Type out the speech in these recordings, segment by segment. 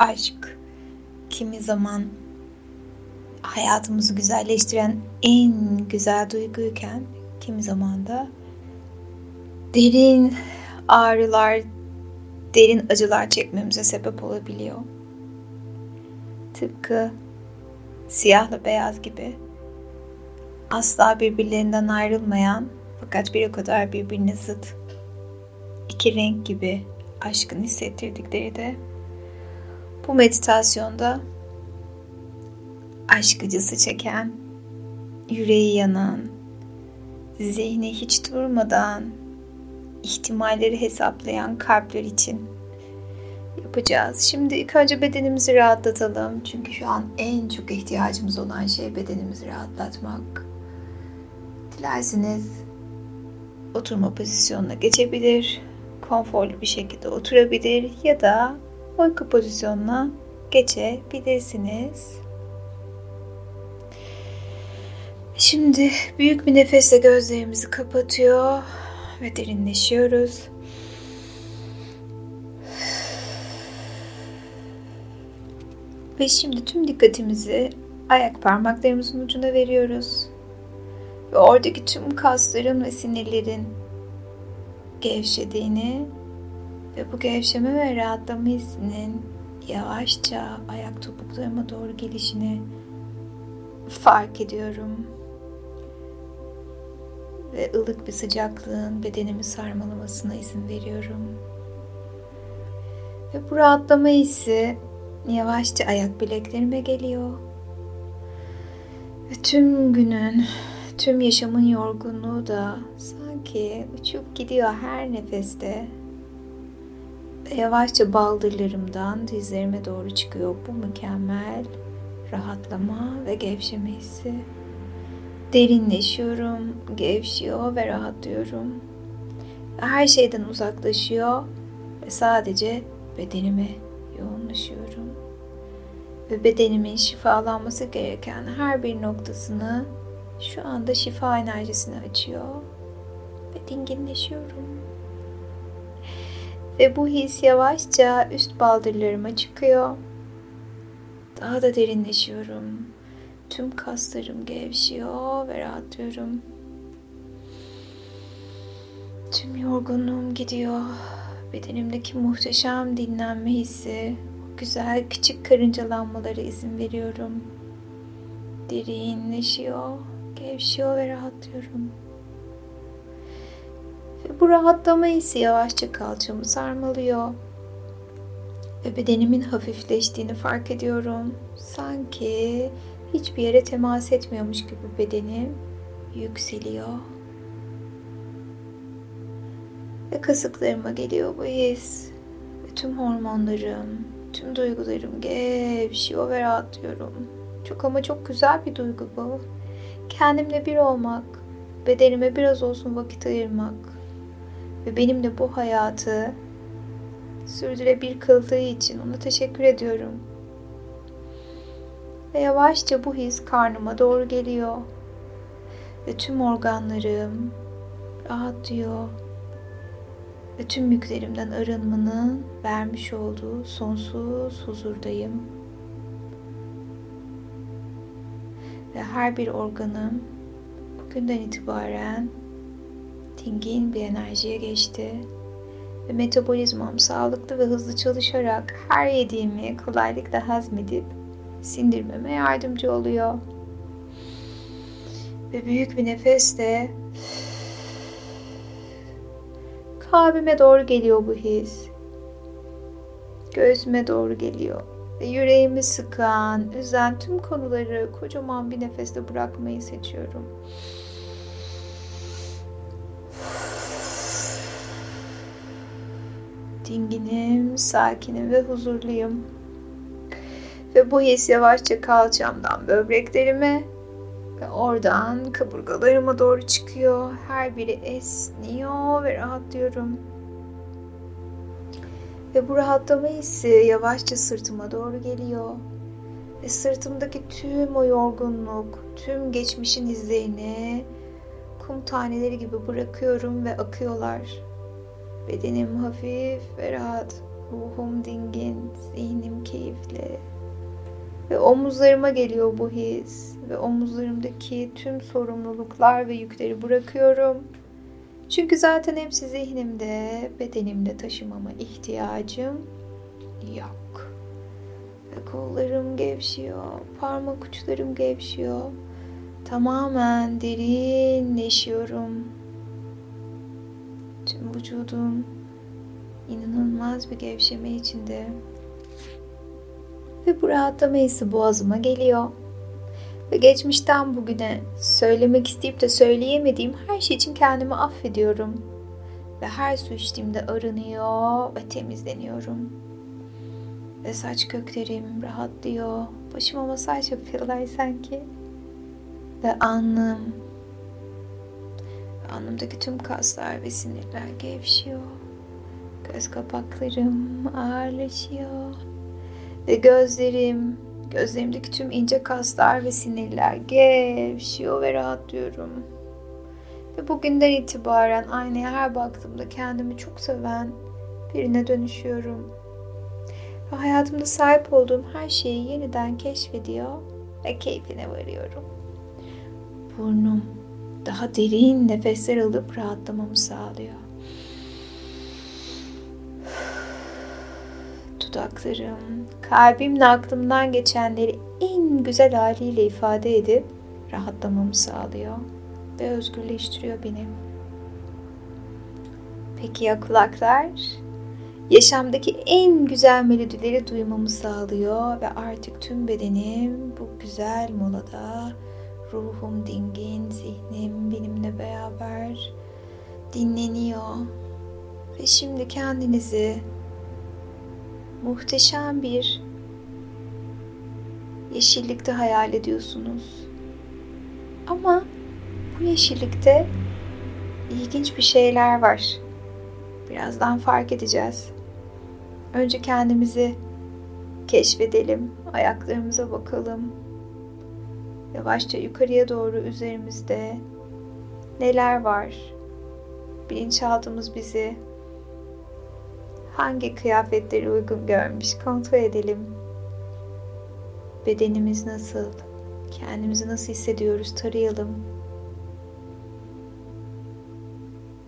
aşk kimi zaman hayatımızı güzelleştiren en güzel duyguyken kimi zaman da derin ağrılar, derin acılar çekmemize sebep olabiliyor. Tıpkı siyahla beyaz gibi asla birbirlerinden ayrılmayan fakat bir o kadar birbirine zıt iki renk gibi aşkın hissettirdikleri de bu meditasyonda aşk acısı çeken, yüreği yanan, zihni hiç durmadan ihtimalleri hesaplayan kalpler için yapacağız. Şimdi ilk önce bedenimizi rahatlatalım. Çünkü şu an en çok ihtiyacımız olan şey bedenimizi rahatlatmak. Dilerseniz oturma pozisyonuna geçebilir, konforlu bir şekilde oturabilir ya da uyku pozisyonuna geçebilirsiniz. Şimdi büyük bir nefesle gözlerimizi kapatıyor ve derinleşiyoruz. Ve şimdi tüm dikkatimizi ayak parmaklarımızın ucuna veriyoruz. Ve oradaki tüm kasların ve sinirlerin gevşediğini ve bu gevşeme ve rahatlama hissinin yavaşça ayak topuklarıma doğru gelişini fark ediyorum. Ve ılık bir sıcaklığın bedenimi sarmalamasına izin veriyorum. Ve bu rahatlama hissi yavaşça ayak bileklerime geliyor. Ve tüm günün, tüm yaşamın yorgunluğu da sanki uçup gidiyor her nefeste. Ve yavaşça baldırlarımdan dizlerime doğru çıkıyor bu mükemmel rahatlama ve gevşeme hissi. Derinleşiyorum, gevşiyor ve rahatlıyorum. Her şeyden uzaklaşıyor ve sadece bedenime yoğunlaşıyorum. Ve bedenimin şifalanması gereken her bir noktasını şu anda şifa enerjisini açıyor ve dinginleşiyorum. Ve bu his yavaşça üst baldırlarıma çıkıyor. Daha da derinleşiyorum. Tüm kaslarım gevşiyor ve rahatlıyorum. Tüm yorgunluğum gidiyor. Bedenimdeki muhteşem dinlenme hissi, güzel küçük karıncalanmalara izin veriyorum. Derinleşiyor, gevşiyor ve rahatlıyorum. Ve bu rahatlama hissi yavaşça kalçamı sarmalıyor. Ve bedenimin hafifleştiğini fark ediyorum. Sanki hiçbir yere temas etmiyormuş gibi bedenim yükseliyor. Ve kasıklarıma geliyor bu his. Ve tüm hormonlarım, tüm duygularım gevşiyor ve rahatlıyorum. Çok ama çok güzel bir duygu bu. Kendimle bir olmak, bedenime biraz olsun vakit ayırmak ve benimle bu hayatı sürdürebilir kıldığı için ona teşekkür ediyorum. Ve yavaşça bu his karnıma doğru geliyor. Ve tüm organlarım rahatlıyor. Ve tüm yüklerimden arınmanın vermiş olduğu sonsuz huzurdayım. Ve her bir organım bugünden itibaren dingin bir enerjiye geçti ve metabolizmam sağlıklı ve hızlı çalışarak her yediğimi kolaylıkla hazmedip sindirmeme yardımcı oluyor. Ve büyük bir nefesle kalbime doğru geliyor bu his. Göğsüme doğru geliyor. Ve yüreğimi sıkan, üzen tüm konuları kocaman bir nefeste bırakmayı seçiyorum. Dinginim, sakinim ve huzurluyum. Ve bu his yavaşça kalçamdan böbreklerime ve oradan kaburgalarıma doğru çıkıyor. Her biri esniyor ve rahatlıyorum. Ve bu rahatlama hissi yavaşça sırtıma doğru geliyor. Ve sırtımdaki tüm o yorgunluk, tüm geçmişin izlerini kum taneleri gibi bırakıyorum ve akıyorlar. Bedenim hafif ve rahat. Ruhum dingin, zihnim keyifli. Ve omuzlarıma geliyor bu his. Ve omuzlarımdaki tüm sorumluluklar ve yükleri bırakıyorum. Çünkü zaten hepsi zihnimde, bedenimde taşımama ihtiyacım yok. Ve kollarım gevşiyor, parmak uçlarım gevşiyor. Tamamen derinleşiyorum. Vücudum inanılmaz bir gevşeme içinde. Ve bu rahatlama hissi boğazıma geliyor. Ve geçmişten bugüne söylemek isteyip de söyleyemediğim her şey için kendimi affediyorum. Ve her su içtiğimde arınıyor ve temizleniyorum. Ve saç köklerim rahatlıyor. Başıma masaj yapıyorlar sanki. Ve alnım. Alnımdaki tüm kaslar ve sinirler gevşiyor. Göz kapaklarım ağırlaşıyor. Ve gözlerim, gözlerimdeki tüm ince kaslar ve sinirler gevşiyor ve rahatlıyorum. Ve bugünden itibaren aynaya her baktığımda kendimi çok seven birine dönüşüyorum. Ve hayatımda sahip olduğum her şeyi yeniden keşfediyor ve keyfine varıyorum. Burnum daha derin nefesler alıp rahatlamamı sağlıyor. dudaklarım, kalbimle aklımdan geçenleri en güzel haliyle ifade edip rahatlamamı sağlıyor ve özgürleştiriyor beni. Peki ya kulaklar? Yaşamdaki en güzel melodileri duymamı sağlıyor ve artık tüm bedenim bu güzel molada ruhum dingin, beraber dinleniyor. Ve şimdi kendinizi muhteşem bir yeşillikte hayal ediyorsunuz. Ama bu yeşillikte ilginç bir şeyler var. Birazdan fark edeceğiz. Önce kendimizi keşfedelim, ayaklarımıza bakalım. Yavaşça yukarıya doğru üzerimizde neler var? Bilinçaltımız bizi hangi kıyafetleri uygun görmüş kontrol edelim. Bedenimiz nasıl? Kendimizi nasıl hissediyoruz tarayalım.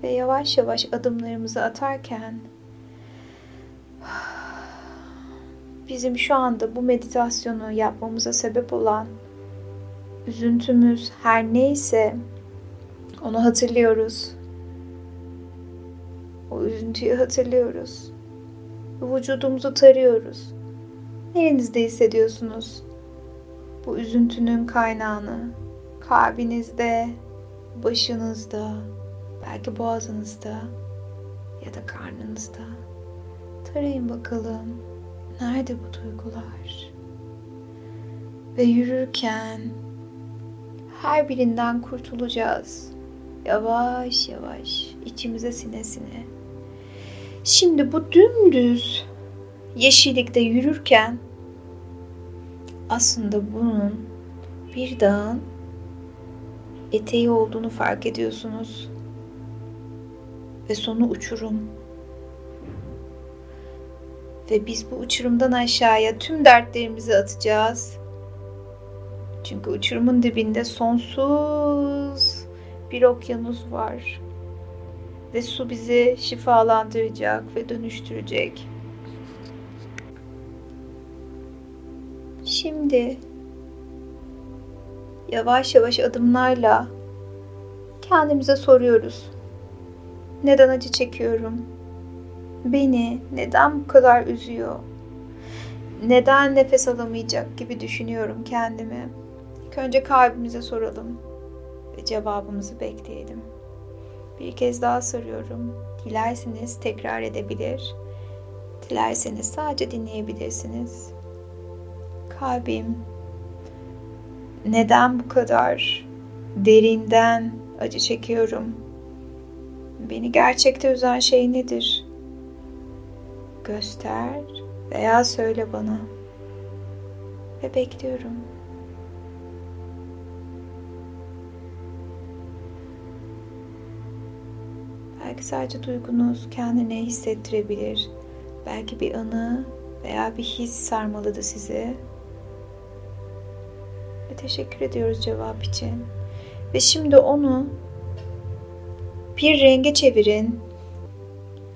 Ve yavaş yavaş adımlarımızı atarken bizim şu anda bu meditasyonu yapmamıza sebep olan üzüntümüz her neyse onu hatırlıyoruz. O üzüntüyü hatırlıyoruz. Vücudumuzu tarıyoruz. Nerinizde hissediyorsunuz? Bu üzüntünün kaynağını kalbinizde, başınızda, belki boğazınızda ya da karnınızda. Tarayın bakalım. Nerede bu duygular? Ve yürürken her birinden kurtulacağız. Yavaş yavaş içimize sine sine. Şimdi bu dümdüz yeşillikte yürürken aslında bunun bir dağın eteği olduğunu fark ediyorsunuz. Ve sonu uçurum. Ve biz bu uçurumdan aşağıya tüm dertlerimizi atacağız. Çünkü uçurumun dibinde sonsuz bir okyanus var. Ve su bizi şifalandıracak ve dönüştürecek. Şimdi yavaş yavaş adımlarla kendimize soruyoruz. Neden acı çekiyorum? Beni neden bu kadar üzüyor? Neden nefes alamayacak gibi düşünüyorum kendimi. İlk önce kalbimize soralım ve cevabımızı bekleyelim. Bir kez daha soruyorum. Dilerseniz tekrar edebilir. Dilerseniz sadece dinleyebilirsiniz. Kalbim neden bu kadar derinden acı çekiyorum? Beni gerçekte üzen şey nedir? Göster veya söyle bana. Ve bekliyorum. Belki sadece duygunuz kendine hissettirebilir. belki bir anı veya bir his sarmaladı sizi. Ve teşekkür ediyoruz cevap için. Ve şimdi onu bir renge çevirin.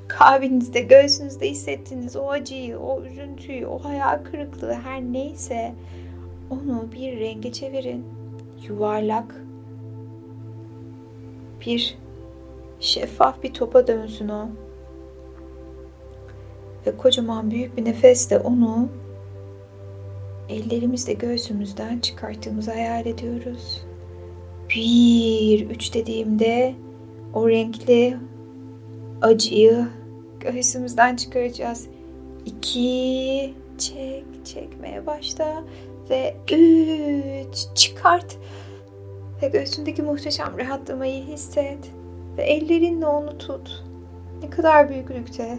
Kalbinizde, göğsünüzde hissettiğiniz o acıyı, o üzüntüyü, o hayal kırıklığı her neyse onu bir renge çevirin. Yuvarlak bir şeffaf bir topa dönsün o. Ve kocaman büyük bir nefesle onu ellerimizle göğsümüzden çıkarttığımızı hayal ediyoruz. Bir, üç dediğimde o renkli acıyı göğsümüzden çıkaracağız. İki, çek, çekmeye başla ve üç, çıkart ve göğsündeki muhteşem rahatlamayı hisset ve ellerinle onu tut. Ne kadar büyüklükte.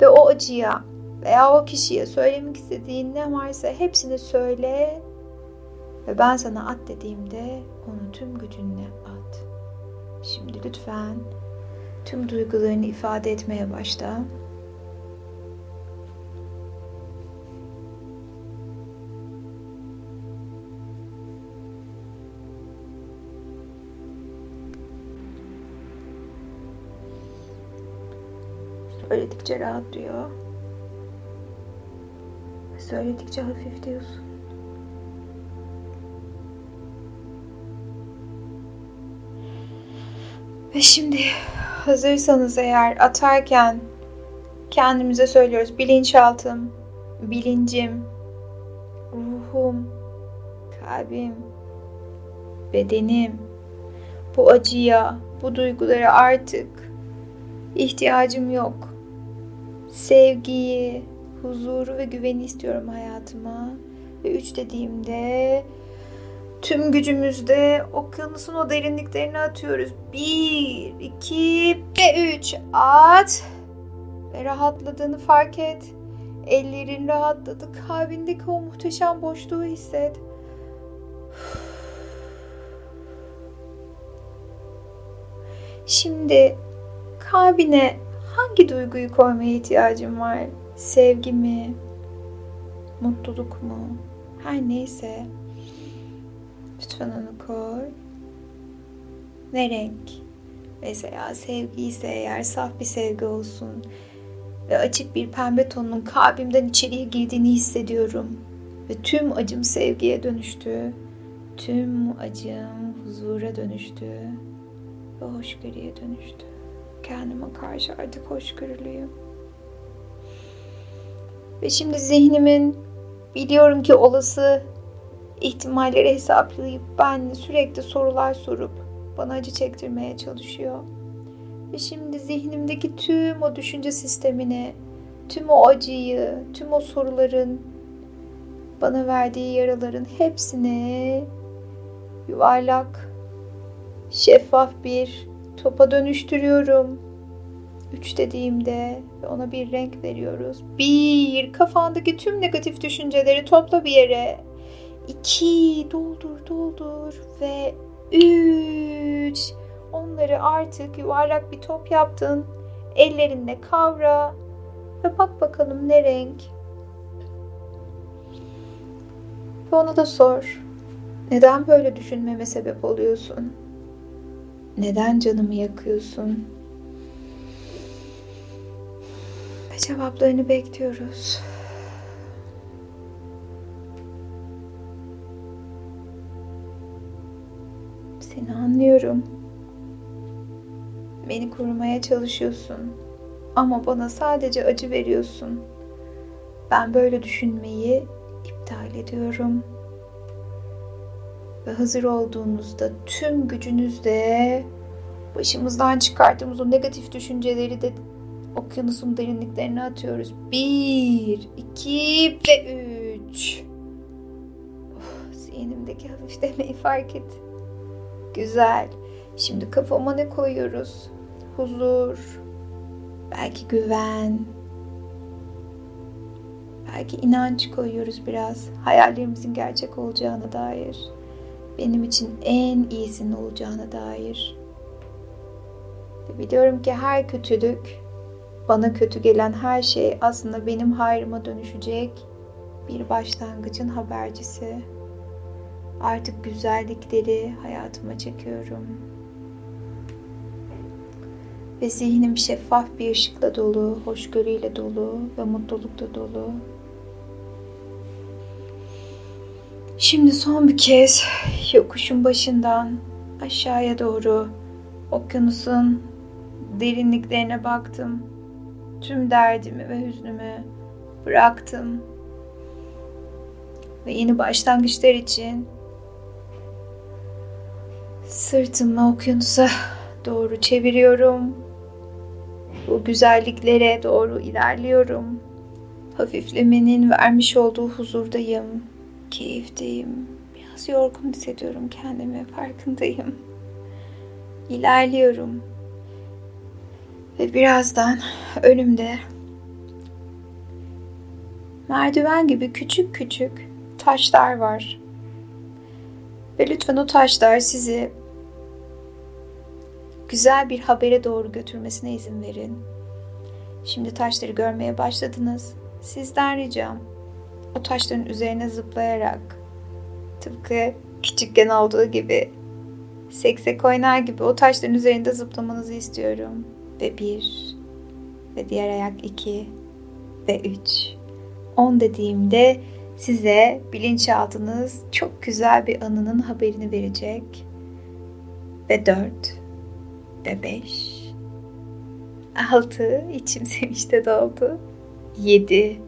Ve o acıya veya o kişiye söylemek istediğin ne varsa hepsini söyle ve ben sana at dediğimde onu tüm gücünle at. Şimdi lütfen tüm duygularını ifade etmeye başla. Söyledikçe rahatlıyor. Söyledikçe hafifliyorsun. Ve şimdi hazırsanız eğer atarken kendimize söylüyoruz. Bilinçaltım, bilincim, ruhum, kalbim, bedenim bu acıya, bu duygulara artık ihtiyacım yok. Sevgiyi, huzuru ve güveni istiyorum hayatıma. Ve üç dediğimde tüm gücümüzde okyanusun o derinliklerine atıyoruz. Bir, iki ve üç. At. Ve rahatladığını fark et. Ellerin rahatladı. Kalbindeki o muhteşem boşluğu hisset. Şimdi kalbine hangi duyguyu koymaya ihtiyacın var? Sevgi mi? Mutluluk mu? Her neyse lütfen onu koy. Ne renk? Mesela sevgi ise eğer saf bir sevgi olsun ve açık bir pembe tonun kalbimden içeriye girdiğini hissediyorum. Ve tüm acım sevgiye dönüştü. Tüm acım huzura dönüştü. Ve hoşgörüye dönüştü. Kendime karşı artık hoşgörülüyüm. Ve şimdi zihnimin biliyorum ki olası ihtimalleri hesaplayıp ben sürekli sorular sorup bana acı çektirmeye çalışıyor. Ve şimdi zihnimdeki tüm o düşünce sistemini, tüm o acıyı, tüm o soruların bana verdiği yaraların hepsini yuvarlak, şeffaf bir topa dönüştürüyorum. Üç dediğimde ona bir renk veriyoruz. Bir, kafandaki tüm negatif düşünceleri topla bir yere. İki, doldur doldur ve üç. Onları artık yuvarlak bir top yaptın. Ellerinle kavra ve bak bakalım ne renk. Ve ona da sor. Neden böyle düşünmeme sebep oluyorsun? Neden canımı yakıyorsun? Ve cevaplarını bekliyoruz. Seni anlıyorum. Beni korumaya çalışıyorsun. Ama bana sadece acı veriyorsun. Ben böyle düşünmeyi iptal ediyorum. Ve hazır olduğunuzda tüm gücünüzle başımızdan çıkarttığımız o negatif düşünceleri de okyanusun derinliklerine atıyoruz. Bir, iki ve üç. Oh, zihnimdeki hafiflemeyi fark et. Güzel. Şimdi kafama ne koyuyoruz? Huzur, belki güven, belki inanç koyuyoruz biraz. Hayallerimizin gerçek olacağına dair. Benim için en iyisinin olacağına dair. Ve biliyorum ki her kötülük bana kötü gelen her şey aslında benim hayrıma dönüşecek bir başlangıcın habercisi. Artık güzellikleri hayatıma çekiyorum. Ve zihnim şeffaf bir ışıkla dolu, hoşgörüyle dolu ve mutlulukla dolu. Şimdi son bir kez yokuşun başından aşağıya doğru okyanusun derinliklerine baktım. Tüm derdimi ve hüznümü bıraktım. Ve yeni başlangıçlar için sırtımı okyanusa doğru çeviriyorum. Bu güzelliklere doğru ilerliyorum. Hafiflemenin vermiş olduğu huzurdayım. Keyifdeyim. Biraz yorgun hissediyorum kendimi. Farkındayım. İlerliyorum. Ve birazdan önümde merdiven gibi küçük küçük taşlar var. Ve lütfen o taşlar sizi güzel bir habere doğru götürmesine izin verin. Şimdi taşları görmeye başladınız. Sizden ricam o taşların üzerine zıplayarak tıpkı küçükken olduğu gibi seksek oynar gibi o taşların üzerinde zıplamanızı istiyorum. Ve bir ve diğer ayak iki ve üç. On dediğimde size bilinçaltınız çok güzel bir anının haberini verecek. Ve dört ve beş. Altı, içim sevinçte doldu. Yedi.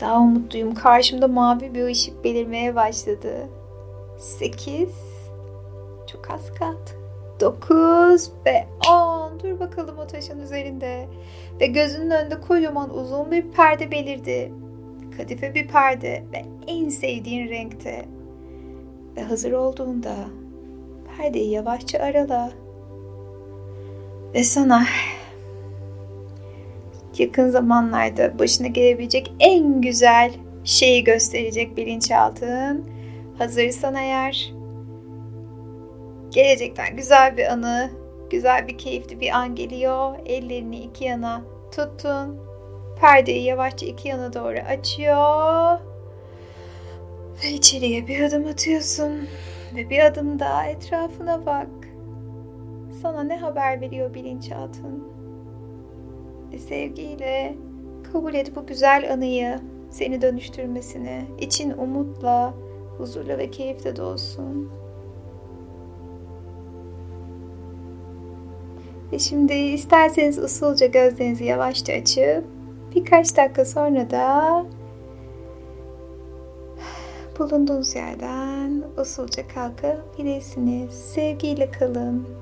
Daha umutluyum. Karşımda mavi bir ışık belirmeye başladı. Sekiz. Çok az kaldı. Dokuz ve on. Dur bakalım o taşın üzerinde. Ve gözünün önünde kocaman uzun bir perde belirdi. Kadife bir perde ve en sevdiğin renkte. Ve hazır olduğunda perdeyi yavaşça arala. Ve sana yakın zamanlarda başına gelebilecek en güzel şeyi gösterecek bilinçaltın. Hazırsan eğer gelecekten güzel bir anı, güzel bir keyifli bir an geliyor. Ellerini iki yana tuttun. Perdeyi yavaşça iki yana doğru açıyor. Ve içeriye bir adım atıyorsun. Ve bir adım daha etrafına bak. Sana ne haber veriyor bilinçaltın? Sevgiyle kabul et bu güzel anıyı, seni dönüştürmesini. için umutla, huzurla ve keyifle dolsun. Ve şimdi isterseniz usulca gözlerinizi yavaşça açıp birkaç dakika sonra da bulunduğunuz yerden usulca kalkabilirsiniz. Sevgiyle kalın.